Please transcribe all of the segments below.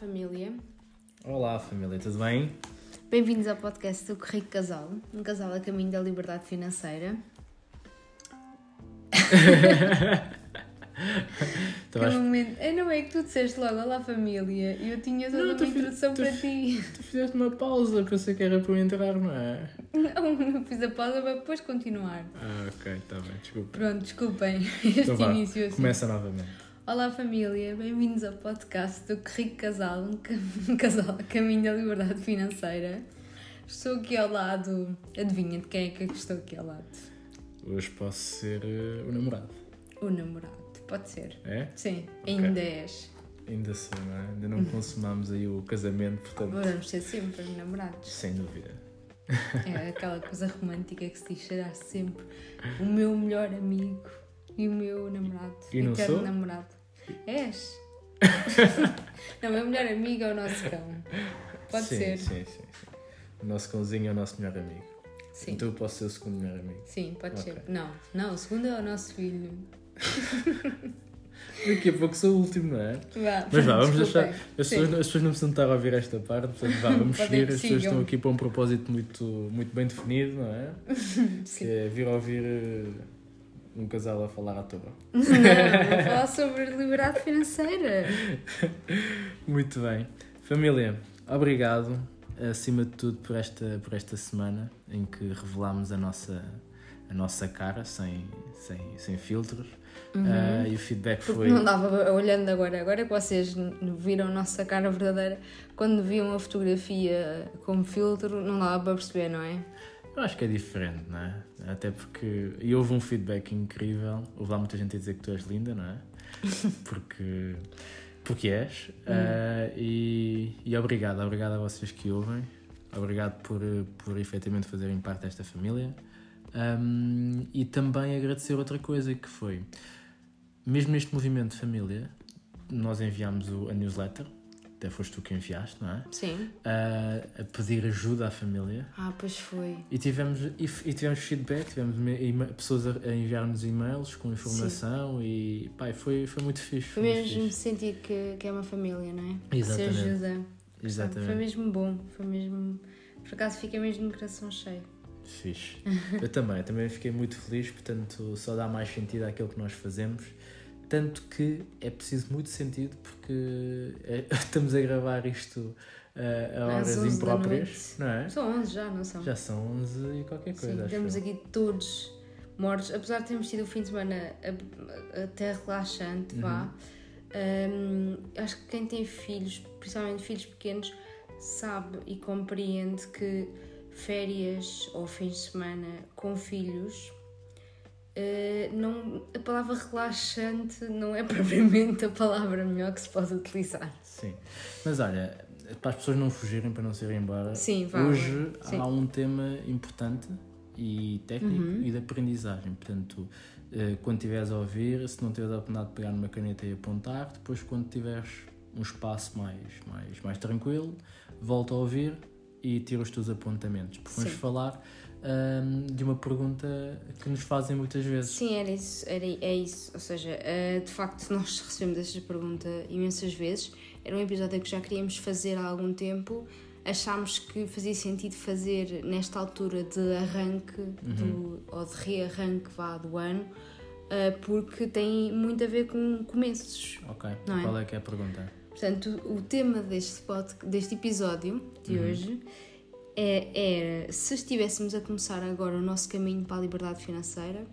família. Olá família, tudo bem? Bem-vindos ao podcast do Rico Casal, um casal a caminho da liberdade financeira. Então, acho- Que momento... Eu não é que tu disseste logo Olá família e eu tinha toda Não, uma introdução para ti. Tu fizeste uma pausa, pensei que era para eu entrar, não é? Não, não fiz a pausa para depois continuar. Ah, ok, está bem, desculpa. Pronto, desculpem este Então vá, início assim. começa novamente. Olá família, bem-vindos ao podcast do Rico Casal, um, ca- um casal a caminho da liberdade financeira. Estou aqui ao lado, adivinha de quem é que eu estou aqui ao lado? Hoje posso ser eh, o namorado, O namorado, pode ser. é? Sim, ainda és. Ainda sou, não é? Ainda não consumámos aí o casamento, portanto, Vamos ser sempre namorados. sem dúvida. É aquela coisa romântica que se diz será sempre o meu melhor amigo e o meu namorado. E não eterno sou? namorado. És? não, meu melhor amigo é o nosso cão. Pode sim, ser. Sim, sim, sim. O nosso cãozinho é o nosso melhor amigo. Sim. Então eu posso ser o segundo melhor amigo. Sim, pode Ok. ser. Não, não, o segundo é o nosso filho. Daqui a pouco sou o último, não é? Vá, Mas vá, vamos deixar. As pessoas, as pessoas não precisam estar a ouvir esta parte, portanto, vá, vamos seguir. As pessoas estão aqui para um propósito muito, muito bem definido, não é? Sim. Que é vir ouvir eh, um casal a falar à toa. Não, vou falar sobre liberdade financeira. Muito bem. Família, obrigado acima de tudo por esta, por esta semana em que revelámos a nossa, a nossa cara sem, sem, sem filtros. Ah, e o feedback Porque foi. não dava, olhando agora, agora que vocês viram a nossa cara verdadeira, quando viam a fotografia como filtro, não dava para perceber, não é? Eu acho que é diferente, não é? Até porque. E houve um feedback incrível. Houve lá muita gente a dizer que tu és linda, não é? Porque. Porque és. Ah, e, e obrigado, obrigado a vocês que ouvem. Obrigado por, por efetivamente fazerem parte desta família. Ahm, e também agradecer outra coisa que foi. Mesmo neste movimento de família, nós enviámos a newsletter. Até foste tu que enviaste, não é? Sim. Ah, a pedir ajuda à família. Ah, pois foi. E tivemos, e, e tivemos feedback, tivemos pessoas a, a enviar-nos e-mails com informação e pá, e foi, foi muito fixe. Foi mesmo fixe. sentir que, que é uma família, não é? Exatamente. Se ajuda. Sabe? Foi Exatamente. mesmo bom. Foi mesmo. Por acaso fica mesmo no coração cheio. Fixe. Eu também, eu também fiquei muito feliz, portanto só dá mais sentido àquilo que nós fazemos. Tanto que é preciso muito sentido porque é- estamos a gravar isto ah, a horas 11 da impróprias, não é? São 11 já, não são? Já são 11 e qualquer coisa. Sim, estamos eu. aqui todos mortos, apesar de termos tido o fim de semana até relaxante, vá. Uhum. hum, acho que quem tem filhos, principalmente filhos pequenos, sabe e compreende que férias ou fins de semana com filhos. Eh, não, a palavra relaxante não é propriamente a palavra melhor que se pode utilizar. Sim. Mas olha, para as pessoas não fugirem, para não se irem embora, Sim, vá, hoje sim. há um tema importante e técnico Uhum. e de aprendizagem. Portanto, eh, quando estiveres a ouvir, se não tiveres a oportunidade de pegar numa caneta e apontar, depois quando tiveres um espaço mais, mais, mais tranquilo, volta a ouvir e tira os teus apontamentos. Porque vamos falar ahm, de uma pergunta que nos fazem muitas vezes. Sim, era isso, era, é isso. Ou seja, eh, de facto, nós recebemos esta pergunta imensas vezes. Era um episódio que já queríamos fazer há algum tempo. Achámos que fazia sentido fazer nesta altura de arranque do, ou de rearranque vá, do ano, eh, porque tem muito a ver com começos. Ok, Não é? qual é que é a pergunta? Portanto, o tema deste, pod, deste episódio de hoje é, era se estivéssemos a começar agora o nosso caminho para a liberdade financeira,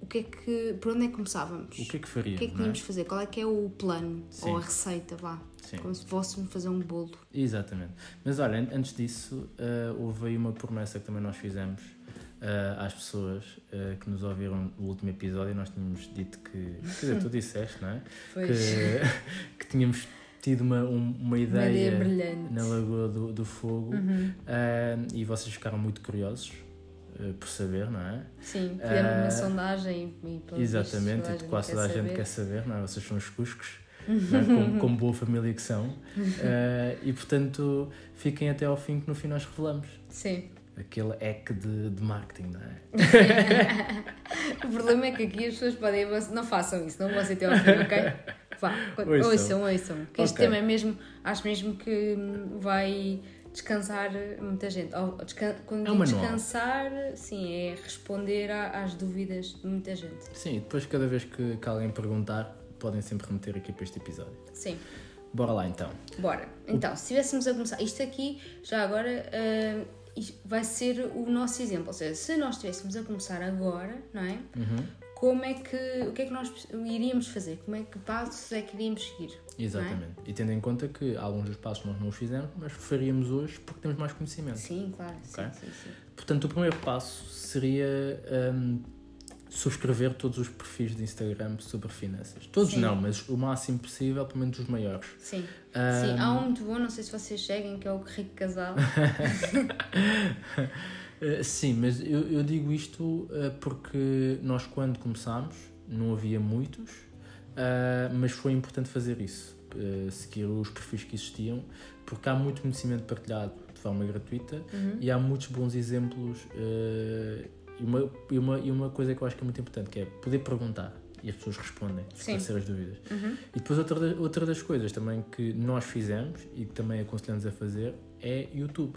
o que é que, por onde é que começávamos? O que é que faria? O que é que não é? tínhamos de fazer? Qual é que é o plano Sim. ou a receita, vá? Sim. Como se fôssemos fazer um bolo. Exatamente. Mas olha, an- antes disso, eh, houve aí uma promessa que também nós fizemos eh, às pessoas eh, que nos ouviram no último episódio. Nós tínhamos dito que. Quer dizer, tu disseste, não é? Que, que tínhamos tido uma, um- uma Uma ideia ideia brilhante. na Lagoa do, do Fogo Uhum. eh, e vocês ficaram muito curiosos eh, por saber, não é? Sim, fizemos Ah, uma sondagem e, Exatamente, vistos, e quase toda a gente quer saber, não é? Vocês são os cuscos, é? como, como boa família que são. Eh, e portanto, fiquem até ao fim que no fim nós revelamos. Sim. Aquele hack de, de marketing, não é? O problema é que aqui as pessoas podem. Não façam isso, não vão até ao fim, ok? Vá, Ouçam. ouçam, ouçam. Que este Ok. tema é mesmo, acho mesmo que vai descansar muita gente. Quando É um descansar, sim, é responder a- às dúvidas de muita gente. Sim, depois cada vez que, que alguém perguntar, podem sempre remeter aqui para este episódio. Sim. Bora lá então. Bora. Então, se estivéssemos a começar, isto aqui, já agora, isto vai ser o nosso exemplo. Ou seja, se nós estivéssemos a começar agora, não é? Como é que, o que é que nós iríamos fazer? Como é que passos é que iríamos seguir? Exatamente. E tendo em conta que alguns dos passos nós não os fizemos, mas faríamos hoje porque temos mais conhecimento. Sim, claro. Sim, Ok. sim, sim. Portanto, o primeiro passo seria hum, subscrever todos os perfis de Instagram sobre finanças. Todos Sim. não, mas o máximo possível, pelo menos os maiores. Sim. Ah, Sim, há um muito bom, não sei se vocês seguem, que é o Rico Casal. Uh, sim, mas eu, eu digo isto uh, porque nós, quando começámos, não havia muitos, uh, mas foi importante fazer isso, uh, seguir os perfis que existiam, porque há muito conhecimento partilhado de forma gratuita e há muitos bons exemplos. Uh, e, uma, e, uma, e uma coisa que eu acho que é muito importante, que é poder perguntar e as pessoas respondem, esclarecer as dúvidas. E depois outra, outra das coisas também que nós fizemos e que também aconselhamos a fazer é YouTube.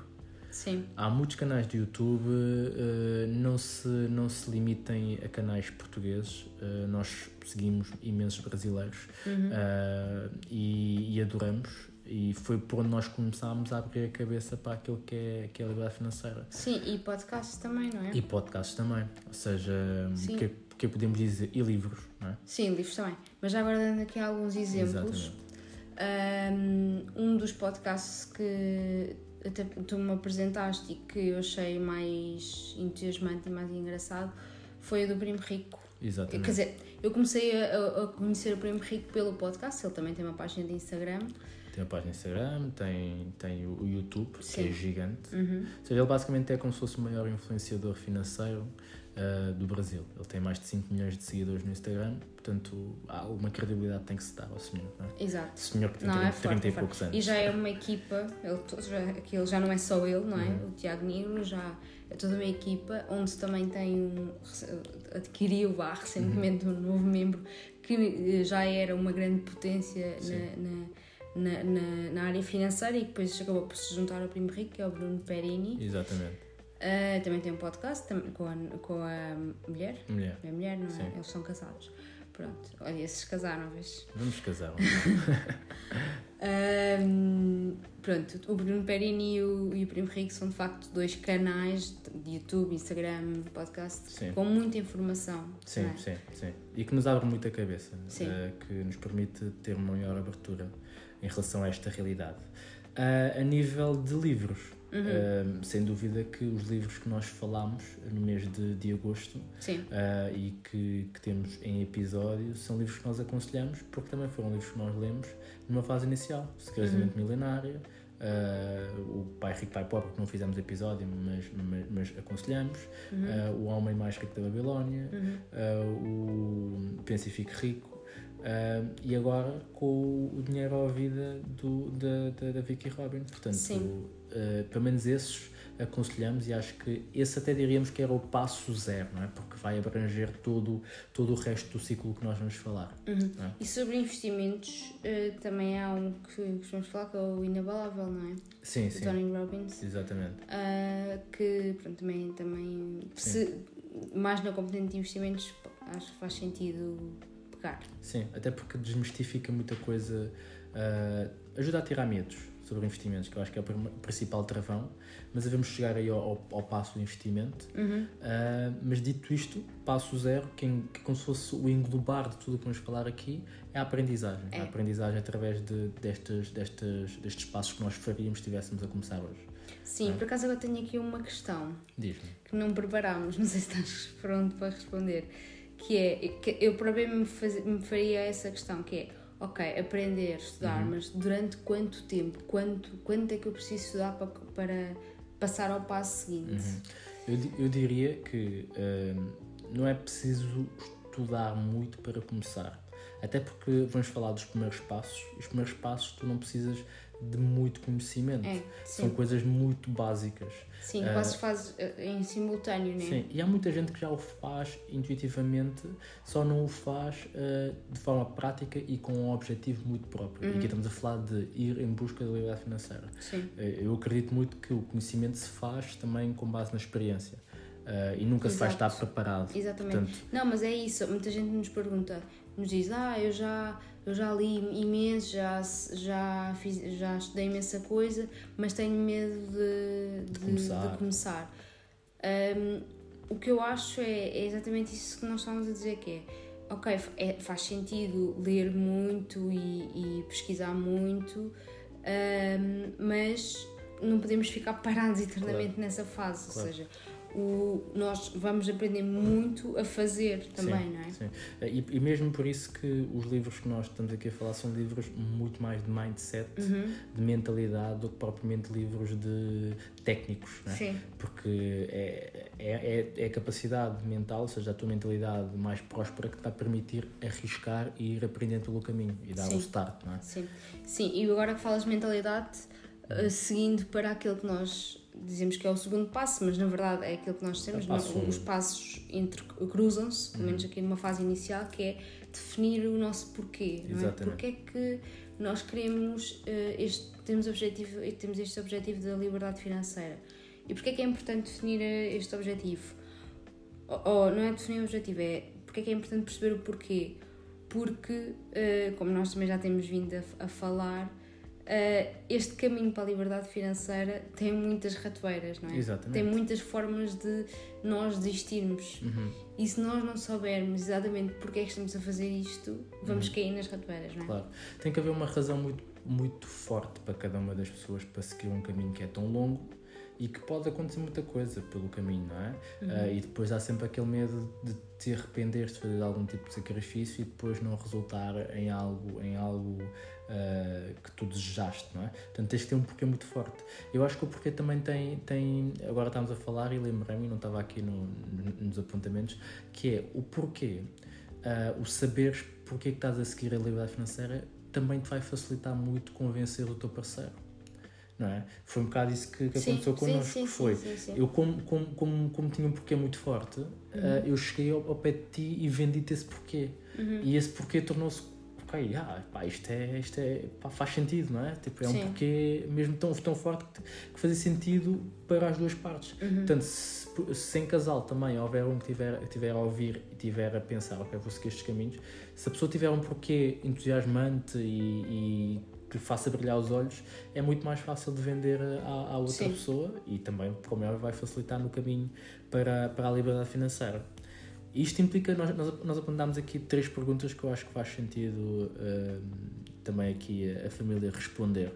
Sim. Há muitos canais de YouTube, eh, não, se, não se limitem a canais portugueses. eh, nós seguimos imensos brasileiros eh, e, e adoramos. E foi por onde nós começámos a abrir a cabeça para aquilo que é, que é a liberdade financeira. Sim, e podcasts também, não é? E podcasts também. Ou seja, o que, que podemos dizer? E livros, não é? Sim, livros também. Mas já agora dando aqui alguns exemplos. Exatamente. Um, um dos podcasts que até tu me apresentaste e que eu achei mais entusiasmante e mais engraçado foi o do Primo Rico. Exatamente. Quer dizer, eu comecei a- a conhecer o Primo Rico pelo podcast, ele também tem uma página de Instagram. Tem a página Instagram, tem, tem o YouTube, que Sim. é gigante. Uhum. Ou seja, ele basicamente é como se fosse o maior influenciador financeiro ah, do Brasil. Ele tem mais de 5 milhões de seguidores no Instagram, portanto, há uma credibilidade que tem que se dar ao senhor, não é? Exato. O senhor que tem Não, 30, é forte, 30 é e forte. poucos anos. E já é uma equipa, ele, já, aquilo já não é só ele, não é? Uhum. O Tiago Negro já é toda uma equipa onde também tem um, adquiriu vá, recentemente Uhum. um novo membro que já era uma grande potência na, na, na, na- na área financeira e depois acabou por se juntar ao Primo Rico, que é o Bruno Perini. Exatamente. Ah, também tem um podcast com a, com a mulher. Mulher. É mulher, não é? Sim. Eles são casados. Pronto, olha, esses casaram, vês? Vamos casar. Ahm, pronto, o Bruno Perini e o, e o Primo Rico são de facto dois canais de YouTube, Instagram, podcast Sim. com muita informação. Sim, é? sim, sim. E que nos abre muito a cabeça, Sim. eh, que nos permite ter uma maior abertura em relação a esta realidade. Ah, a nível de livros, Uhum. ah, sem dúvida que os livros que nós falámos no mês de, de agosto ah, e que, que temos em episódio são livros que nós aconselhamos porque também foram livros que nós lemos numa fase inicial. Segredos da Mente Milenária, ah, o Pai Rico, Pai Pobre, que não fizemos episódio, mas, mas, mas aconselhamos, ah, o Homem Mais Rico da Babilónia, ah, o Pense e Fique Rico. Ah, e agora com o Dinheiro à Vida do, da, da, da Vicky Robin. Portanto, ah, pelo menos esses aconselhamos e acho que esse até diríamos que era o passo zero, não é? Porque vai abranger todo, todo o resto do ciclo que nós vamos falar. não é? E sobre investimentos, eh, também há um que costumamos falar que é o Inabalável, não é? Sim, Do sim. Tony Robbins. Exatamente. Ah, que pronto, também, também se, mais na componente de investimentos, acho que faz sentido Sim, até porque desmistifica muita coisa, ah, ajuda a tirar medos sobre investimentos, que eu acho que é o principal travão, mas devemos chegar aí ao, ao, ao passo do investimento. Uhum. Ah, mas dito isto, passo zero, que, que como se fosse o englobar de tudo o que vamos falar aqui, é a aprendizagem. É. A aprendizagem através de, destes, destes, destes passos que nós faríamos se estivéssemos a começar hoje. Sim, por acaso agora tenho aqui uma questão. Que não preparámos, não sei se estás pronto para responder, que é, que eu própria me, faz- me faria essa questão, que é, ok, aprender, estudar, Uhum. mas durante quanto tempo? Quanto, quanto é que eu preciso estudar para, para passar ao passo seguinte? Uhum. Eu, eu diria que hum, não é preciso estudar muito para começar. Até porque vamos falar dos primeiros passos, e os primeiros passos tu não precisas de muito conhecimento. É, São coisas muito básicas. Sim, Ah, quase faz eh, em simultâneo, né? Sim, e há muita gente que já o faz intuitivamente, só não o faz eh, de forma prática e com um objetivo muito próprio. E aqui estamos a falar de ir em busca da liberdade financeira. Sim. Eh, Eu acredito muito que o conhecimento se faz também com base na experiência. E nunca se vai Exato. estar preparado. Exatamente. Portanto, Não, mas é isso. Muita gente nos pergunta, nos diz, ah, eu já, eu já li imenso, já, já, fiz, já estudei imensa coisa, mas tenho medo de, de, começar. de começar. Hum, o que eu acho é, é exatamente isso que nós estamos a dizer, que é, ok, é- faz sentido ler muito e, e pesquisar muito, hum, mas não podemos ficar parados eternamente nessa fase, Claro. ou seja, o, nós vamos aprender muito a fazer também, sim, não é? sim. Eh, E, e mesmo por isso que os livros que nós estamos aqui a falar são livros muito mais de mindset, Uhum. de mentalidade, do que propriamente livros de técnicos. Não é? Sim, porque é, é, é, é a capacidade mental, ou seja, a tua mentalidade mais próspera que te vai permitir arriscar e ir aprendendo pelo caminho e dar Sim. o start, não é? sim. Sim, e agora que falas de mentalidade, uh, seguindo para aquilo que nós dizemos que é o segundo passo, mas na verdade é aquilo que nós temos, É passo um. os passos cruzam-se, pelo menos aqui numa fase inicial, que é definir o nosso porquê, não é? Exatamente. Porque é que nós queremos, uh, este, temos, objetivo, temos este objetivo da liberdade financeira e porque é que é importante definir uh, este objetivo? Ou, ou não é definir o objetivo, é porque é que é importante perceber o porquê. Porque, eh, como nós também já temos vindo a, a falar, eh, este caminho para a liberdade financeira tem muitas ratoeiras, não é? Exatamente. Tem muitas formas de nós desistirmos. Uhum, E se nós não soubermos exatamente porque é que estamos a fazer isto, vamos cair nas ratoeiras, não é? Uhum. claro. Tem que haver uma razão muito, muito forte para cada uma das pessoas para seguir um caminho que é tão longo e que pode acontecer muita coisa pelo caminho, não é? Uhum. Ah, e depois há sempre aquele medo de te arrepender de fazer algum tipo de sacrifício e depois não resultar em algo, em algo ah, que tu desejaste, não é? Portanto, tens que ter um porquê muito forte. Eu acho que o porquê também tem. tem agora estamos a falar e lembrei-me, não estava aqui no- nos apontamentos, que é o porquê. ah, o saberes porque é que estás a seguir a liberdade financeira também te vai facilitar muito convencer o teu parceiro. Não é? Foi um bocado isso que, que Sim, aconteceu connosco. sim, foi, sim, sim. eu como, como, como, como tinha um porquê muito forte, ah, eu cheguei ao, ao pé de ti e vendi-te esse porquê. Uhum. E esse porquê tornou-se, ok, ah, pá, isto, é, isto é, pá, faz sentido, não é? Tipo, é um Sim. porquê mesmo tão, tão forte que, que fazia sentido para as duas partes. Uhum. Portanto, se, se em casal também houver um que tiver, tiver a ouvir e tiver a pensar, ok, vou seguir estes caminhos, se a pessoa tiver um porquê entusiasmante e, e que lhe faça brilhar os olhos, é muito mais fácil de vender à, à outra Sim. pessoa e também, como é vai facilitar no caminho para, para a liberdade financeira. Isto implica, nós, nós, nós apontámos aqui três perguntas que eu acho que faz sentido hum, também aqui a, a família responder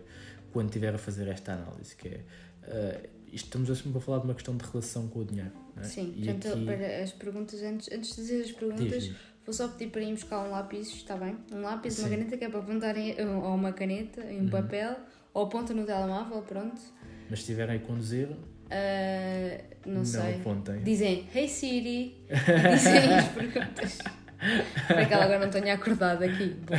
quando estiver a fazer esta análise, que é, uh, isto estamos assim a falar de uma questão de relação com o dinheiro. não é? Sim, E portanto, aqui- para as perguntas, antes, antes de dizer as perguntas, Diz, diz. vou só pedir para ir buscar um lápis, está bem? Um lápis, uma Sim. caneta que é para apontar em, ou uma caneta, em um Uhum. papel, ou aponta no telemóvel, pronto. Mas se estiverem a conduzir, Ah, não, sei. apontem. Dizem Hey Siri dizem as perguntas. Para que ela agora não tenha acordado aqui. Bom.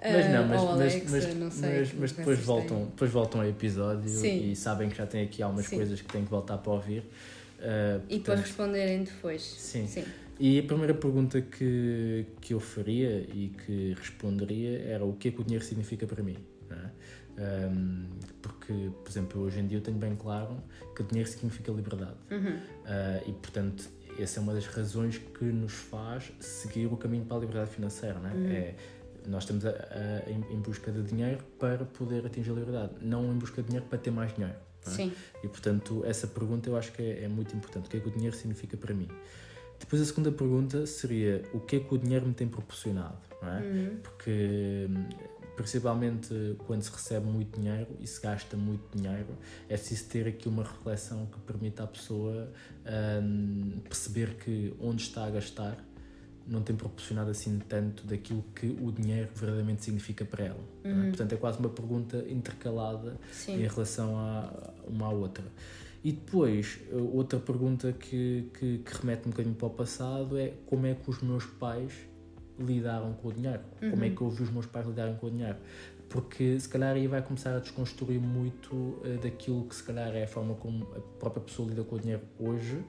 Mas não, Ah, mas, ou mas, Alexa, mas, não sei. mas, mas que depois, voltam, depois voltam ao episódio Sim. e sabem que já tem aqui algumas Sim. coisas que têm que voltar para ouvir. Uh. E para portanto, responderem depois. Sim. Sim. E a primeira pergunta que, que eu faria e que responderia era o que é que o dinheiro significa para mim. não é? Um, porque, por exemplo, hoje em dia eu tenho bem claro que dinheiro significa liberdade. Uhum. Uh, e, portanto, essa é uma das razões que nos faz seguir o caminho para a liberdade financeira. Não é? Uhum. É, nós estamos a- a- em, em busca de dinheiro para poder atingir a liberdade, não em busca de dinheiro para ter mais dinheiro. é? Sim. E portanto, essa pergunta eu acho que é, é muito importante. O que é que o dinheiro significa para mim? Depois, a segunda pergunta seria: o que é que o dinheiro me tem proporcionado? Não é? Uhum. Porque, hum, principalmente quando se recebe muito dinheiro e se gasta muito dinheiro, é preciso ter aqui uma reflexão que permita à pessoa hum, perceber que onde está a gastar não tem proporcionado assim tanto daquilo que o dinheiro verdadeiramente significa para ela. é? Uhum. Portanto, é quase uma pergunta intercalada Sim. em relação a uma à outra. E depois, eh, outra pergunta que, que, que remete um bocadinho para o passado é como é que os meus pais lidaram com o dinheiro, como é que eu vi os meus pais lidarem com o dinheiro. Porque se calhar aí vai começar a desconstruir muito uh, daquilo que se calhar é a forma como a própria pessoa lida com o dinheiro hoje uh,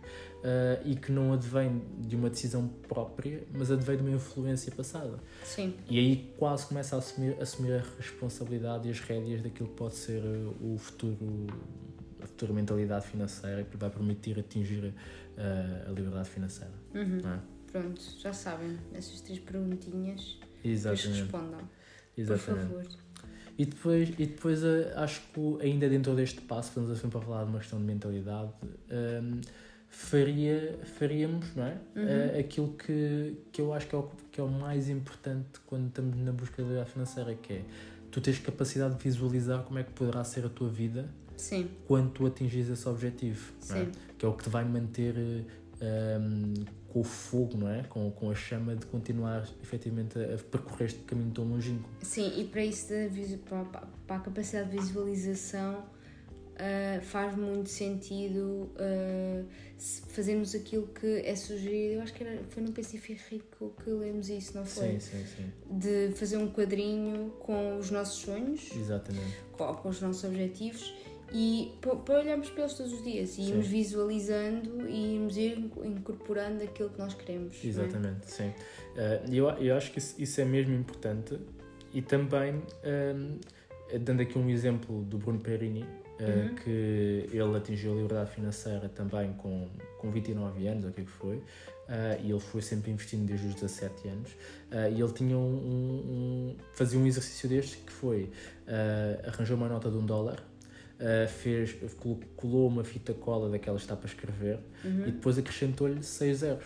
e que não advém de uma decisão própria, mas advém de uma influência passada. Sim. E aí quase começa a assumir, assumir a responsabilidade e as rédeas daquilo que pode ser uh, o futuro, a futura mentalidade financeira que vai permitir atingir a liberdade financeira. Uhum. Pronto, já sabem, essas três perguntinhas. Exatamente. Depois respondam. Exatamente. Por favor. E depois, e depois uh, acho que ainda dentro deste passo, estamos assim para falar de uma questão de mentalidade, um, faria, faríamos não é? Uhum. Uh, aquilo que, que eu acho que é, o, que é o mais importante quando estamos na busca da liberdade financeira, que é tu tens capacidade de visualizar como é que poderá ser a tua vida Sim. quando tu atingires esse objetivo. É? Que é o que te vai manter um, com o fogo, não é? Com, com a chama de continuar efetivamente a, a percorrer este caminho tão longínquo. Sim, e para isso, para, para- a capacidade de visualização, ah, faz muito sentido se fazermos aquilo que é sugerido. Eu acho que era, foi no PCF Rico que lemos isso, não foi? Sim, sim, sim. De fazer um quadrinho com os nossos sonhos, Exatamente. com, com os nossos objetivos e pa- para olharmos para eles todos os dias e irmos visualizando e irmos ir incorporando aquilo que nós queremos. é? Exatamente, sim. Eh, eu, eu acho que isso, é mesmo importante e também, ehm, dando aqui um exemplo do Bruno Perini, eh, Uhum. que ele atingiu a liberdade financeira também com, com 29 anos, ou o que é que foi, eh, e ele foi sempre investindo desde os 17 anos, e ele tinha um, um- um- fazia um exercício deste que foi, arranjou uma nota de um dólar, eh, fez, colo- colou uma fita cola daquelas que está para escrever, Uhum. e depois acrescentou-lhe 6 euros,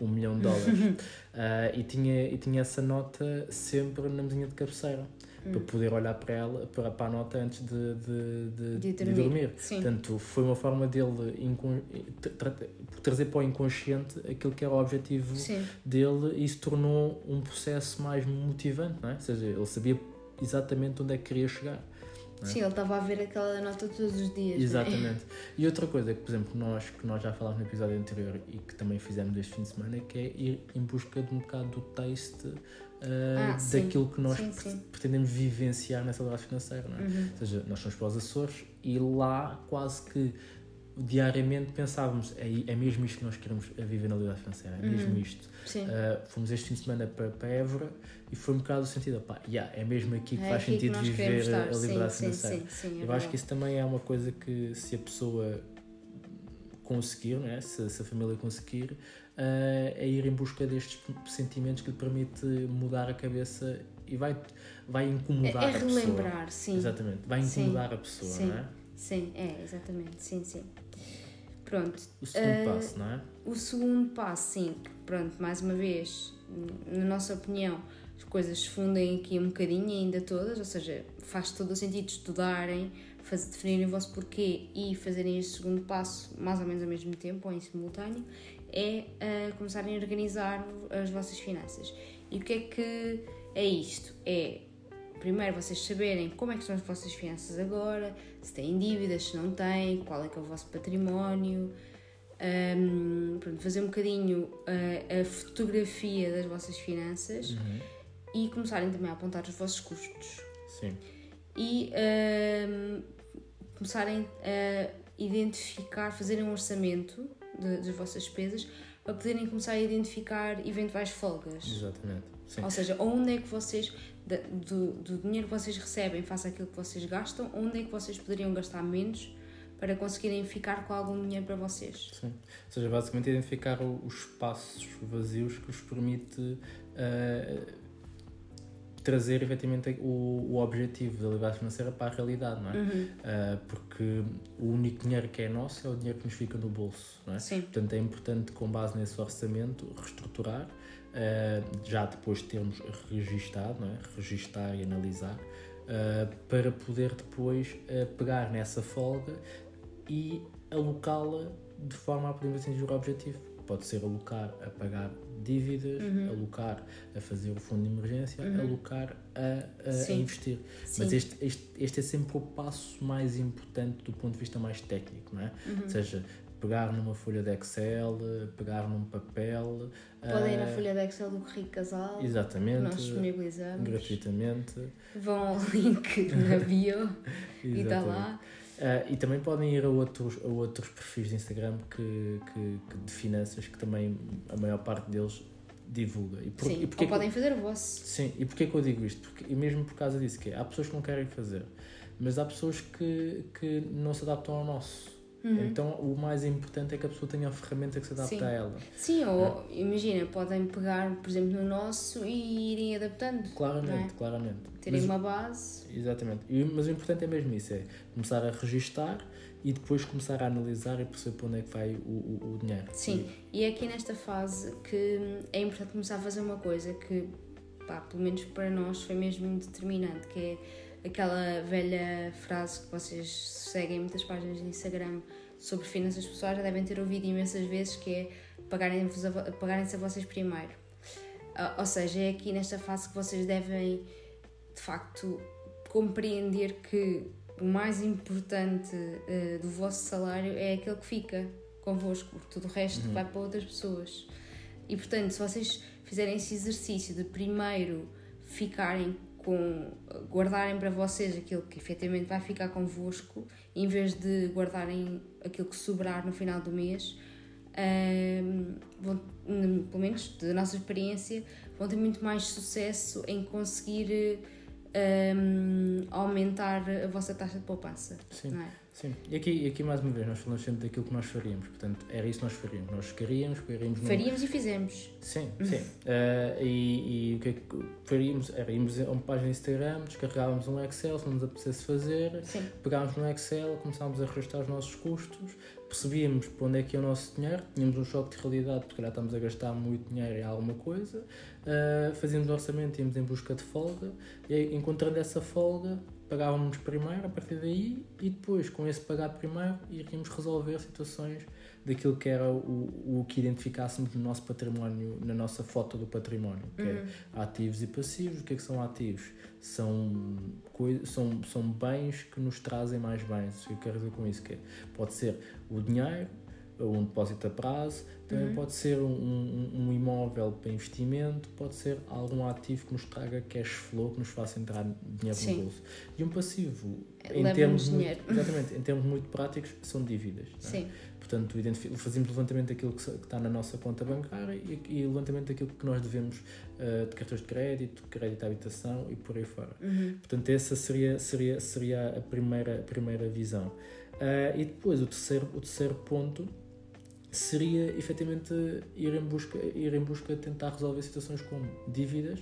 um milhão de dólares. Ah, e, tinha, e tinha essa nota sempre na mesinha de cabeceira, para poder olhar para ela, para, para a nota antes de, de, de, De de dormir. dormir. Sim. Portanto, foi uma forma dele tra- tra- trazer para o inconsciente aquilo que era o objetivo Sim. dele e isso tornou um processo mais motivante, não é? Ou seja, ele sabia exatamente onde é que queria chegar. Não é? Sim, ele estava a ver aquela nota todos os dias. é? Exatamente. E outra coisa que, por exemplo, nós, que nós já falámos no episódio anterior e que também fizemos este fim de semana, que é ir em busca de um bocado do taste uh, Ah, sim. daquilo que nós Sim, sim. pretendemos vivenciar nessa liberdade financeira, não é? Uhum. Ou seja, nós somos para os Açores e lá quase que diariamente pensávamos é, é mesmo isto que nós queremos a viver na liberdade financeira, é mesmo Uhum. isto. Sim. Uh, fomos este fim de semana para, para Évora e foi um bocado o sentido, pá, yeah, é mesmo aqui que É faz aqui que sentido queremos viver a liberdade sim, financeira. Sim, sim, sim, é Eu acho que isso também é uma coisa que se a pessoa conseguir, não é? se, se a família conseguir, eh, é ir em busca destes sentimentos que lhe permite mudar a cabeça e vai, vai incomodar É, é a pessoa. relembrar, sim. Exatamente, vai Sim. incomodar a pessoa, Sim. não é? Sim, é, exatamente. Sim, sim. Pronto. O segundo Eh, passo, não é? O segundo passo, sim, pronto, mais uma vez, na nossa opinião, as coisas se fundem aqui um bocadinho ainda todas, ou seja, faz todo o sentido estudarem, fazer, definirem o vosso porquê e fazerem este segundo passo mais ou menos ao mesmo tempo ou em simultâneo, é ah, começarem a organizar as vossas finanças. E o que é que é isto? É primeiro vocês saberem como é que estão as vossas finanças agora, se têm dívidas, se não têm, qual é que é o vosso património, um, pronto, fazer um bocadinho uh, a fotografia das vossas finanças Uhum. e começarem também a apontar os vossos custos Sim, e um, começarem a identificar, fazerem um orçamento de- das vossas despesas para poderem começar a identificar eventuais folgas. exatamente. Sim. Ou seja, onde é que vocês, do, do dinheiro que vocês recebem face àquilo que vocês gastam, onde é que vocês poderiam gastar menos para conseguirem ficar com algum dinheiro para vocês? Sim. Ou seja, basicamente identificar os espaços vazios que vos permite eh, trazer efetivamente o, o objetivo da liberdade financeira para a realidade, não é? Uhum. Eh, porque o único dinheiro que é nosso é o dinheiro que nos fica no bolso, não é? Sim. Portanto, é importante, com base nesse orçamento, reestruturar, já depois de termos registado, é? registar e analisar, eh, para poder depois eh, pegar nessa folga e alocá-la de forma a podermos atingir o objetivo. Pode ser alocar a pagar dívidas, Uhum. alocar a fazer o fundo de emergência, alocar a, a- a investir. Sim. Mas este, este, este é sempre o passo mais importante do ponto de vista mais técnico, não é? Uhum. Ou seja, pegar numa folha de Excel, pegar num papel. Podem ir na uh, folha de Excel do Rico Casal. Exatamente. Que nós disponibilizamos. Gratuitamente. Vão ao link na bio e está lá. Uh, e também podem ir a outros, a outros perfis de Instagram que, que, que de finanças que também a maior parte deles divulga. E por, Sim, e ou podem eu, fazer o vosso. Sim, e porquê que eu digo isto? Porque, e mesmo por causa disso, que é, há pessoas que não querem fazer, mas há pessoas que, que não se adaptam ao nosso. Uhum. Então o mais importante é que a pessoa tenha a ferramenta que se adapte Sim. a ela. Sim, ou é. imagina, podem pegar, por exemplo, no nosso e irem adaptando. Claramente, é? claramente. Terem mas, uma base. Exatamente. E, mas o importante é mesmo isso, é começar a registar e depois começar a analisar e perceber para onde é que vai o, o, o dinheiro. Sim, e, e é aqui nesta fase que é importante começar a fazer uma coisa que, pá, pelo menos para nós, foi mesmo determinante, que é aquela velha frase que vocês seguem muitas páginas de Instagram sobre finanças pessoais já devem ter ouvido imensas vezes que é pagarem-se a, pagarem a vocês primeiro. Uh, ou seja, é aqui nesta fase que vocês devem de facto compreender que o mais importante uh, do vosso salário é aquele que fica convosco, porque tudo o resto uhum. vai para outras pessoas. E portanto, se vocês fizerem esse exercício de primeiro ficarem com guardarem para vocês aquilo que efetivamente vai ficar convosco, em vez de guardarem aquilo que sobrar no final do mês, um, vão, pelo menos da nossa experiência, vão ter muito mais sucesso em conseguir um, aumentar a vossa taxa de poupança. Sim. É? Sim, e aqui, e aqui mais uma vez, nós falamos sempre daquilo que nós faríamos, portanto, era isso que nós faríamos. Nós queríamos, faríamos. Faríamos e fizemos. Sim, sim. Uh, e, e o que é que faríamos? Era irmos a uma página de Instagram, descarregávamos um Excel, se não nos apetecesse fazer, sim. pegávamos no Excel, começávamos a registrar os nossos custos, percebíamos para onde é que é o nosso dinheiro, tínhamos um choque de realidade, porque já estamos a gastar muito dinheiro em alguma coisa, uh, fazíamos orçamento, íamos em busca de folga, e aí, encontrando essa folga, pagávamos primeiro a partir daí e depois, com esse pagar primeiro, iríamos resolver situações daquilo que era o, o que identificássemos no nosso património, na nossa foto do património, que é uhum. é ativos e passivos. O que é que são ativos? São, são, são bens que nos trazem mais bens. O que eu quero dizer com isso? Que é, pode ser o dinheiro, um depósito a prazo, também uhum. pode ser um, um, um, imóvel para investimento, pode ser algum ativo que nos traga cash flow, que nos faça entrar dinheiro Sim. no bolso. E um passivo, em termos, muito, exatamente, em termos muito práticos, são dívidas. É? Sim. Portanto, fazemos levantamento daquilo que está na nossa conta bancária e, e levantamento daquilo que nós devemos uh, de cartões de crédito, crédito à habitação e por aí fora. Uhum. Portanto, essa seria, seria, seria a, primeira, a primeira visão. Uh, e depois, o terceiro, o terceiro ponto seria efetivamente ir em busca, ir em busca de tentar resolver situações como dívidas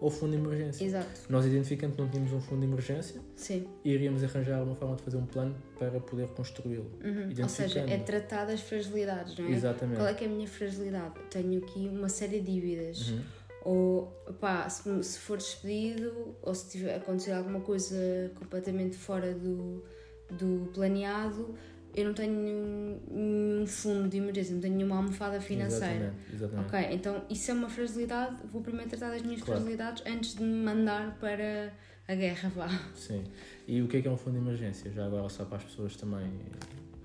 ou fundo de emergência. Exato. Nós identificando que não tínhamos um fundo de emergência, Sim. iríamos arranjar uma forma de fazer um plano para poder construí-lo. Uhum. Ou seja, é tratar das fragilidades, não é? Exatamente. Qual é que é a minha fragilidade? Tenho aqui uma série de dívidas. Uhum. Ou, pá, se, se for despedido ou se tiver acontecer alguma coisa completamente fora do, do planeado, eu não tenho nenhum fundo de emergência, não tenho nenhuma almofada financeira. Exatamente, exatamente. Ok, então isso é uma fragilidade, vou primeiro tratar das minhas claro. fragilidades antes de me mandar para a guerra, vá. Sim. E o que é que é um fundo de emergência? Já agora só para as pessoas também.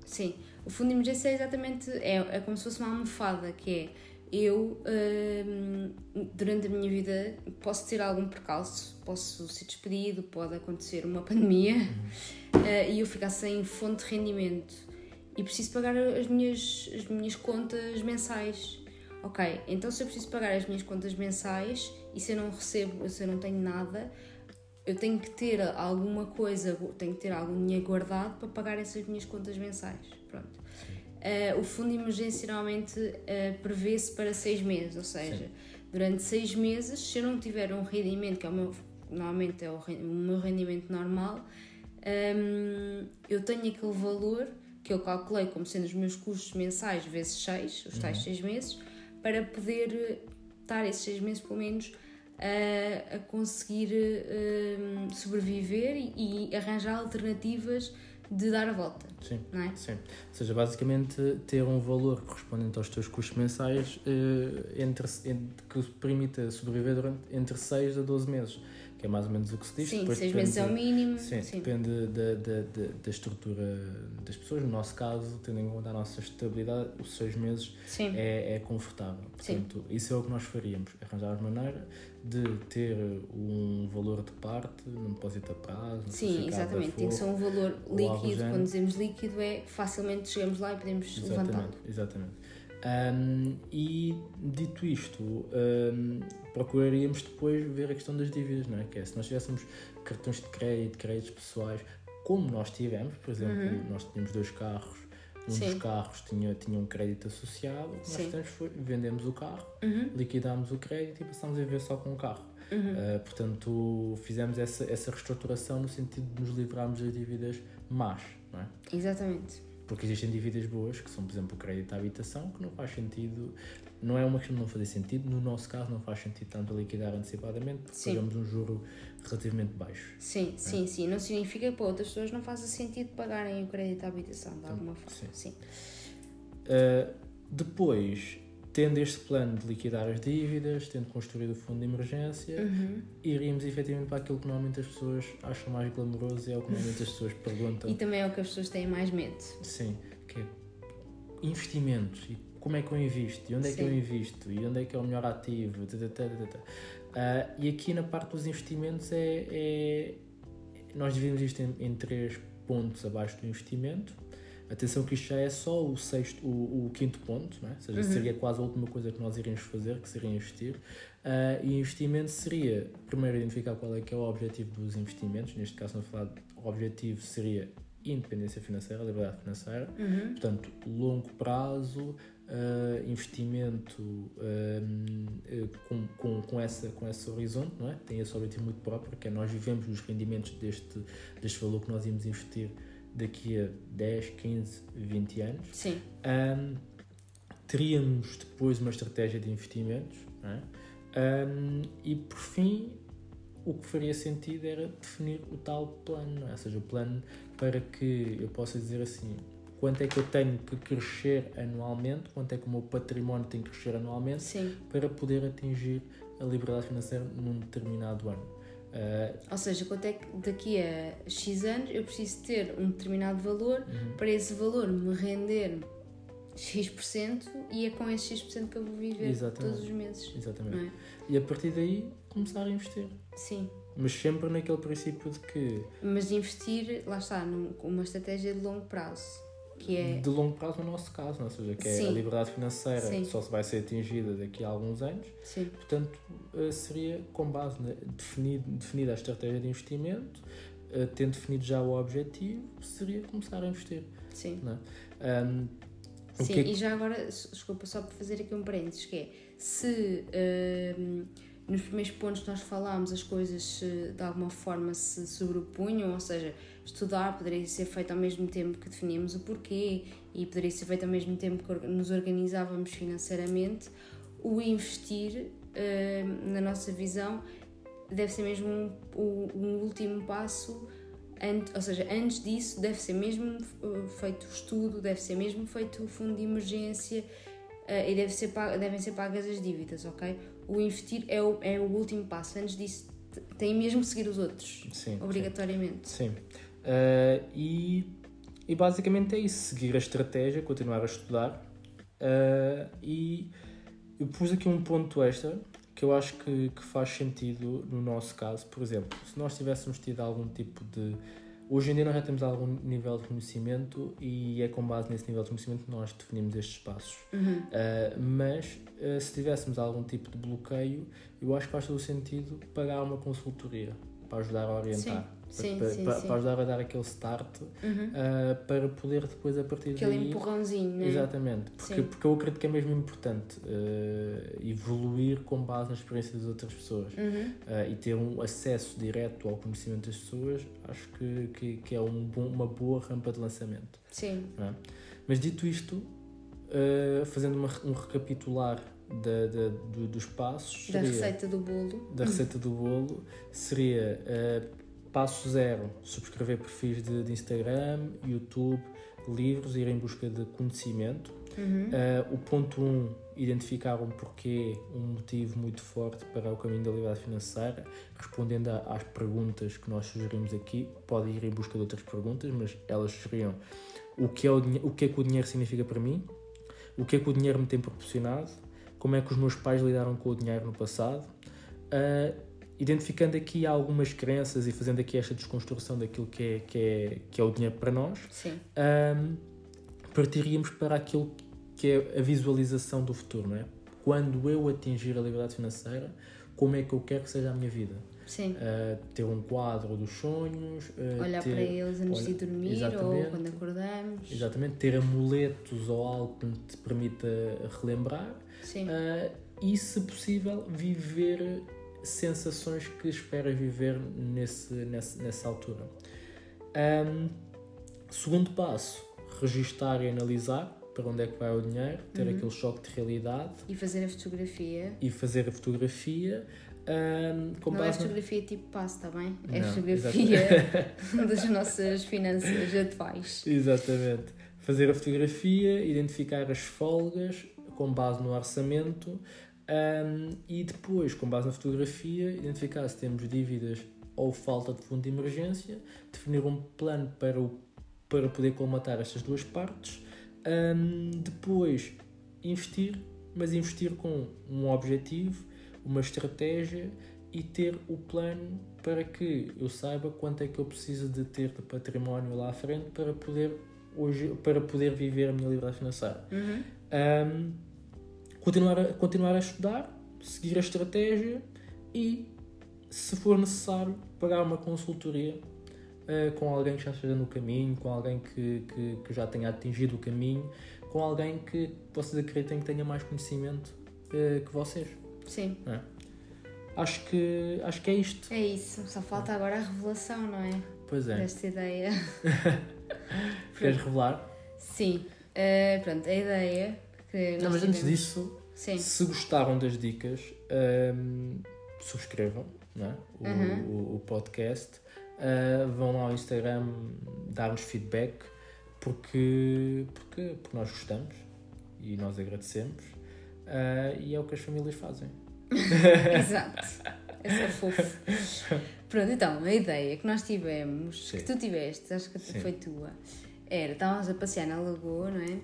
Sim, o fundo de emergência é exatamente, é, é como se fosse uma almofada, que é eu, hum, durante a minha vida, posso ter algum percalço, posso ser despedido, pode acontecer uma pandemia uhum. uh, e eu ficar sem fonte de rendimento e preciso pagar as minhas, as minhas contas mensais. Ok, então se eu preciso pagar as minhas contas mensais e se eu não recebo, se eu não tenho nada, eu tenho que ter alguma coisa, tenho que ter algum dinheiro guardado para pagar essas minhas contas mensais. Pronto. Uh, o fundo de emergência normalmente uh, prevê-se para seis meses, ou seja, Sim. durante seis meses, se eu não tiver um rendimento, que é o meu, normalmente é o, o meu rendimento normal, um, ehm, eu tenho aquele valor que eu calculei como sendo os meus custos mensais vezes seis, os tais uhum. seis meses, para poder estar esses seis meses pelo menos a, a conseguir um, sobreviver e, e arranjar alternativas de dar a volta. Sim, não é? sim. Ou seja, basicamente ter um valor correspondente aos teus custos mensais eh, entre, entre, que permita sobreviver durante entre 6 a 12 meses. Que é mais ou menos o que se diz. Sim, Depois seis meses é o mínimo. Sim, Sim. depende da, da, da, da estrutura das pessoas. No nosso caso, tendo em conta a nossa estabilidade, os seis meses Sim. é, é confortável. Sim. Portanto, isso é o que nós faríamos. Arranjar maneira de ter um valor de parte num depósito a prazo. Sim, exatamente. Tem que ser um valor líquido. Quando dizemos líquido, é facilmente chegamos lá e podemos levantá-lo. Exatamente, Ahm, e dito isto, ahm, procuraríamos depois ver a questão das dívidas, não é? Que é, se nós tivéssemos cartões de crédito, créditos pessoais, como nós tivemos, por exemplo, nós tínhamos dois carros, um Uhum. Sim. dos carros tinha, tinha um crédito associado, nós fizemos foi vendemos o carro, Uhum. liquidámos o crédito e passámos a viver só com o carro. Ah, portanto, fizemos essa, essa reestruturação no sentido de nos livrarmos das dívidas más, não é? Exatamente. Porque existem dívidas boas, que são, por exemplo, o crédito à habitação, que não faz sentido, não é uma questão de não fazer sentido, no nosso caso não faz sentido tanto liquidar antecipadamente, porque Sim. pagamos um juro relativamente baixo. Sim, É. sim, sim. Não significa que para outras pessoas não faça sentido pagarem o crédito à habitação, de alguma forma. Sim. Uh, depois, tendo este plano de liquidar as dívidas, tendo construído o fundo de emergência, Uhum. iríamos efetivamente para aquilo que normalmente as pessoas acham mais glamouroso e é o que normalmente as pessoas perguntam. E também é o que as pessoas têm mais medo. Sim, que é investimentos e como é que eu invisto e onde é que eu Sim. invisto e onde é que é o melhor ativo. tã, tã, tã. Ah, e aqui na parte dos investimentos é, é- nós dividimos isto em, em três pontos abaixo do investimento. Atenção que isto já é só o sexto, o, o quinto ponto, não é? ou seja, seria quase a última coisa que nós iríamos fazer, que seria investir. Ah, e investimento seria, primeiro, identificar qual é que é o objetivo dos investimentos. Neste caso, na falar, o objetivo seria independência financeira, liberdade financeira. Uhum. Portanto, longo prazo, ah, investimento ah, eh, com, com, com, essa, com esse horizonte, não é? Tem esse objetivo muito próprio, que é nós vivemos nos rendimentos deste, deste valor que nós íamos investir daqui a 10, 15, 20 anos. Sim. Ahm, teríamos depois uma estratégia de investimentos é? Ahm, e por fim o que faria sentido era definir o tal plano, é? ou seja, o plano para que eu possa dizer assim quanto é que eu tenho que crescer anualmente, quanto é que o meu património tem que crescer anualmente Sim. para poder atingir a liberdade financeira num determinado ano. Ah, Ou seja, quanto é que daqui a X anos eu preciso ter um determinado valor Uhum. para esse valor me render X% e é com esse X% que eu vou viver Exatamente. todos os meses. exatamente. Não é? E a partir daí começar a investir. Sim. Mas sempre naquele princípio de que Mas investir, lá está, num- com uma estratégia de longo prazo. Que é. de longo prazo no nosso caso, não? é? ou seja, que é a liberdade financeira Sim. só se vai ser atingida daqui a alguns anos, Sim. portanto eh, seria com base na definido, definida a estratégia de investimento, eh, tendo definido já o objetivo, seria começar a investir. Sim. É? O Sim, que é que- e já agora, desculpa, só para fazer aqui um parênteses, que é se hum, nos primeiros pontos que nós falámos as coisas de alguma forma se sobrepunham, ou seja, estudar poderia ser feito ao mesmo tempo que definíamos o porquê e poderia ser feito ao mesmo tempo que nos organizávamos financeiramente, o investir, hum, na nossa visão, deve ser mesmo um, último passo ou seja, antes disso deve ser mesmo uh, feito o estudo, deve ser mesmo feito o fundo de emergência e deve ser devem ser pagas as dívidas, ok? O investir é o, é o último passo. Antes disso, tem mesmo que seguir os outros, Sim, obrigatoriamente. Sim. Ah, e, e basicamente é isso: seguir a estratégia, continuar a estudar. Ah, e eu pus aqui um ponto extra que eu acho que, que faz sentido no nosso caso. Por exemplo, se nós tivéssemos tido algum tipo de. Hoje em dia nós já temos algum nível de conhecimento e é com base nesse nível de conhecimento que nós definimos estes passos. Uhum. Uh, mas uh, se tivéssemos algum tipo de bloqueio, eu acho que faz todo o sentido pagar uma consultoria para ajudar a orientar, Sim, para, sim, para- sim. para ajudar a dar aquele start Uhum. uh, para poder depois a partir Aquele daí. empurrãozinho, né? Exatamente, porque, porque eu acredito que é mesmo importante uh, evoluir com base na experiência das outras pessoas Uhum. uh, e ter um acesso direto ao conhecimento das pessoas, acho que, que, que é um bom- uma boa rampa de lançamento. Sim, é? Mas dito isto, fazendo uma- um recapitular da- da- do- dos passos, da seria- receita do bolo. da receita do bolo, seria passo zero, subscrever perfis de, de Instagram, YouTube, livros, ir em busca de conhecimento. Uhum. Uh, o ponto 1, um, identificar um porquê, um motivo muito forte para o caminho da liberdade financeira, respondendo a, às perguntas que nós sugerimos aqui. Pode ir em busca de outras perguntas, mas elas sugeriam o que é o, o, que, é que o dinheiro significa para mim, o que é que o dinheiro me tem proporcionado, como é que os meus pais lidaram com o dinheiro no passado, uh, identificando aqui algumas crenças e fazendo aqui esta desconstrução daquilo que é, que é, que é o dinheiro para nós, um, partiríamos para aquilo que é a visualização do futuro, não é? Quando eu atingir a liberdade financeira, como é que eu quero que seja a minha vida? Sim. Uh, ter um quadro dos sonhos. Uh, Olhar ter, para eles antes de dormir ou quando acordamos. Exatamente. Ter amuletos ou algo que te permita relembrar. Sim. Uh, e, se possível, viver sensações que esperas viver nesse, nesse, nessa altura. Um, segundo passo, registar e analisar para onde é que vai o dinheiro, ter uhum. aquele choque de realidade. E fazer a fotografia. E fazer a fotografia. Um, com não é fotografia tipo passo, está bem? É não, fotografia das nossas finanças atuais. Exatamente. Fazer a fotografia, identificar as folgas com base no orçamento um, e depois, com base na fotografia, identificar se temos dívidas ou falta de fundo de emergência, definir um plano para, o, para poder colmatar estas duas partes, um, depois investir, mas investir com um objetivo, uma estratégia e ter o plano para que eu saiba quanto é que eu preciso de ter de património lá à frente para poder hoje para poder viver a minha liberdade financeira. Uhum. Um, continuar a, continuar a estudar, seguir a estratégia e, se for necessário, pagar uma consultoria uh, com alguém que já esteja no caminho, com alguém que, que, que, já tenha atingido o caminho, com alguém que vocês acreditem que tenha mais conhecimento uh, que vocês. Sim. É. Acho que, acho que é isto. É isso, só falta agora a revelação, não é? Pois é. Desta ideia. Queres revelar? Sim. Uh, pronto, a ideia que Não, mas antes disso, Sim. se gostaram das dicas, um, subscrevam é? o, uhum. o, o, podcast, uh, vão lá ao Instagram dar-nos feedback, porque, porque, porque nós gostamos e nós agradecemos, uh, e é o que as famílias fazem. Exato. É só fofo. Pronto, então, a ideia que nós tivemos, Sim. que tu tiveste, acho que Sim. foi tua, era, estávamos a passear na lagoa, não é?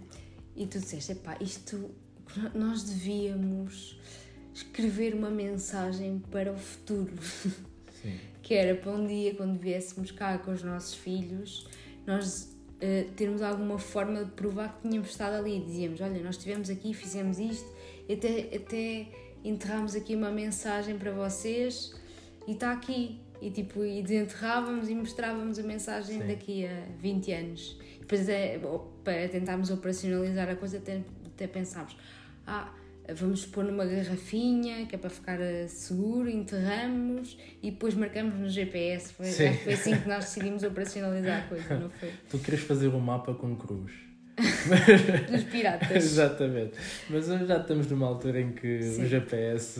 E tu disseste, epá, isto nós devíamos escrever uma mensagem para o futuro. Sim. que era para um dia, quando viéssemos cá com os nossos filhos, nós uh, termos alguma forma de provar que tínhamos estado ali. Dizíamos, olha, nós estivemos aqui, fizemos isto, até, até enterramos aqui uma mensagem para vocês e está aqui. E tipo, e desenterrávamos e mostrávamos a mensagem Sim. daqui a 20 anos. Depois, é, para tentarmos operacionalizar a coisa, até, até pensámos: ah, vamos pôr numa garrafinha que é para ficar eh, seguro, enterramos e depois marcamos no GPS. Foi, foi assim que nós decidimos operacionalizar a coisa, não foi? Tu queres fazer um mapa com cruz. Dos piratas. Exatamente. Mas já estamos numa altura em que Sim. o GPS,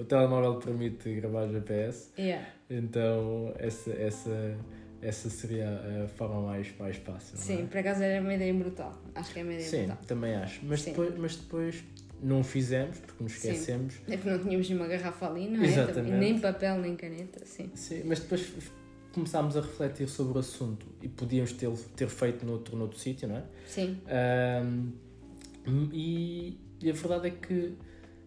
o telemóvel permite gravar GPS. Yeah. Então, essa, essa essa seria a forma mais, mais fácil. Sim, é? por acaso era uma ideia brutal. Acho que é uma ideia Sim, brutal. também acho. Mas depois, mas depois não fizemos, porque nos esquecemos. Sim. É porque não tínhamos nenhuma garrafa ali, não é? Exatamente. Nem papel, nem caneta, sim. Sim, mas depois começámos a refletir sobre o assunto e podíamos ter, ter feito noutro, noutro sítio, não é? Sim. Um, e, e a verdade é que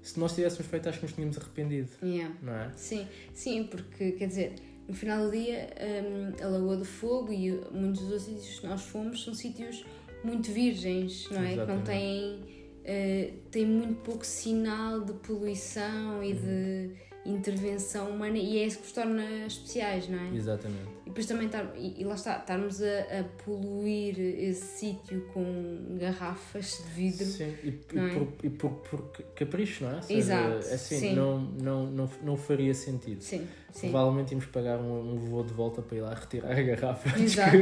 se nós tivéssemos feito, acho que nos tínhamos arrependido. Yeah. Não é? Sim, sim, porque quer dizer no final do dia, um, a Lagoa do Fogo e muitos dos sítios que nós fomos são sítios muito virgens, não é? Exatamente. Que não têm, uh, têm muito pouco sinal de poluição e uhum. de intervenção humana e é isso que os torna especiais, não é? Exatamente. E depois também estar, e, e lá está, estarmos a, a poluir esse sítio com garrafas de vidro. Sim, e, é? por, e por, por, capricho, não é? Seja, Exato. Assim, sim. Não, não, não, não faria sentido. Sim, sim. Provavelmente íamos pagar um, um voo de volta para ir lá retirar a garrafa. Exato.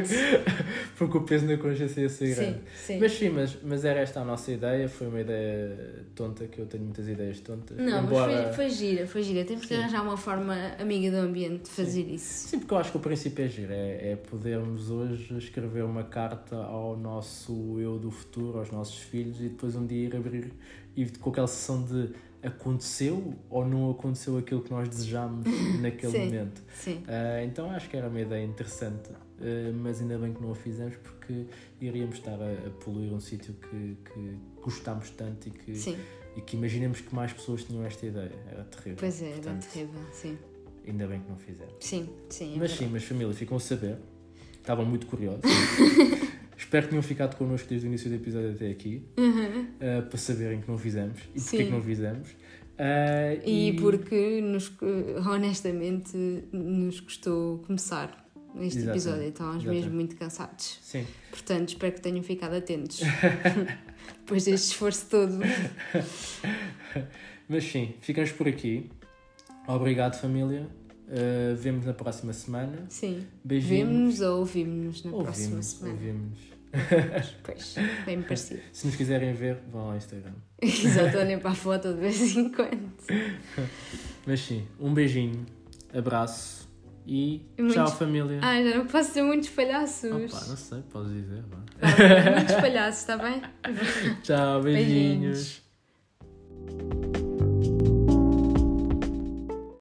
porque o peso na consciência ia ser grande. Sim. Mas sim, mas, mas era esta a nossa ideia. Foi uma ideia tonta, que eu tenho muitas ideias tontas. Não, Embora... mas foi, foi gira, foi gira. Temos que arranjar uma forma amiga do ambiente de fazer isso. Sim, porque eu acho que o princípio princípio é giro, é, é podermos hoje escrever uma carta ao nosso eu do futuro, aos nossos filhos, e depois um dia ir abrir e com aquela sessão de aconteceu ou não aconteceu aquilo que nós desejámos naquele Sim, momento. Sim. Ah, então acho que era uma ideia interessante, ah, mas ainda bem que não a fizemos porque iríamos estar a, a poluir um sítio que, que gostámos tanto e que, Sim. e que imaginamos que mais pessoas tinham esta ideia. Era terrível. Pois é, era Portanto, terrível. Sim. Ainda bem que não fizemos. Sim, sim. é Mas sim, mas família, ficam a saber. Estavam muito curiosos. Espero que tenham ficado connosco desde o início do episódio até aqui, ah, para saberem que não fizemos e porque é Uhum. Sim. que não fizemos. Ah, E porque, nos, honestamente, nos custou começar este Exatamente, episódio. Então, estamos mesmo muito cansados. Sim, Portanto, espero que tenham ficado atentos. Depois deste esforço todo. mas sim, ficamos por aqui. Obrigado, família. Ah, vemos na próxima semana. Sim. Beijinhos. Vemo-nos ou ouvimos-nos na próxima Ouvimos, semana. ouvimos. Pois, bem parecido. Se nos quiserem ver, vão ao Instagram. Exato, olhem para a foto de vez em quando. Mas sim, um beijinho, abraço e Muitos- tchau, família. Ah, já não posso ser muitos palhaços. Opa, não sei, podes dizer. vá. Muitos palhaços, está bem? Tchau, beijinhos. Beijinhos.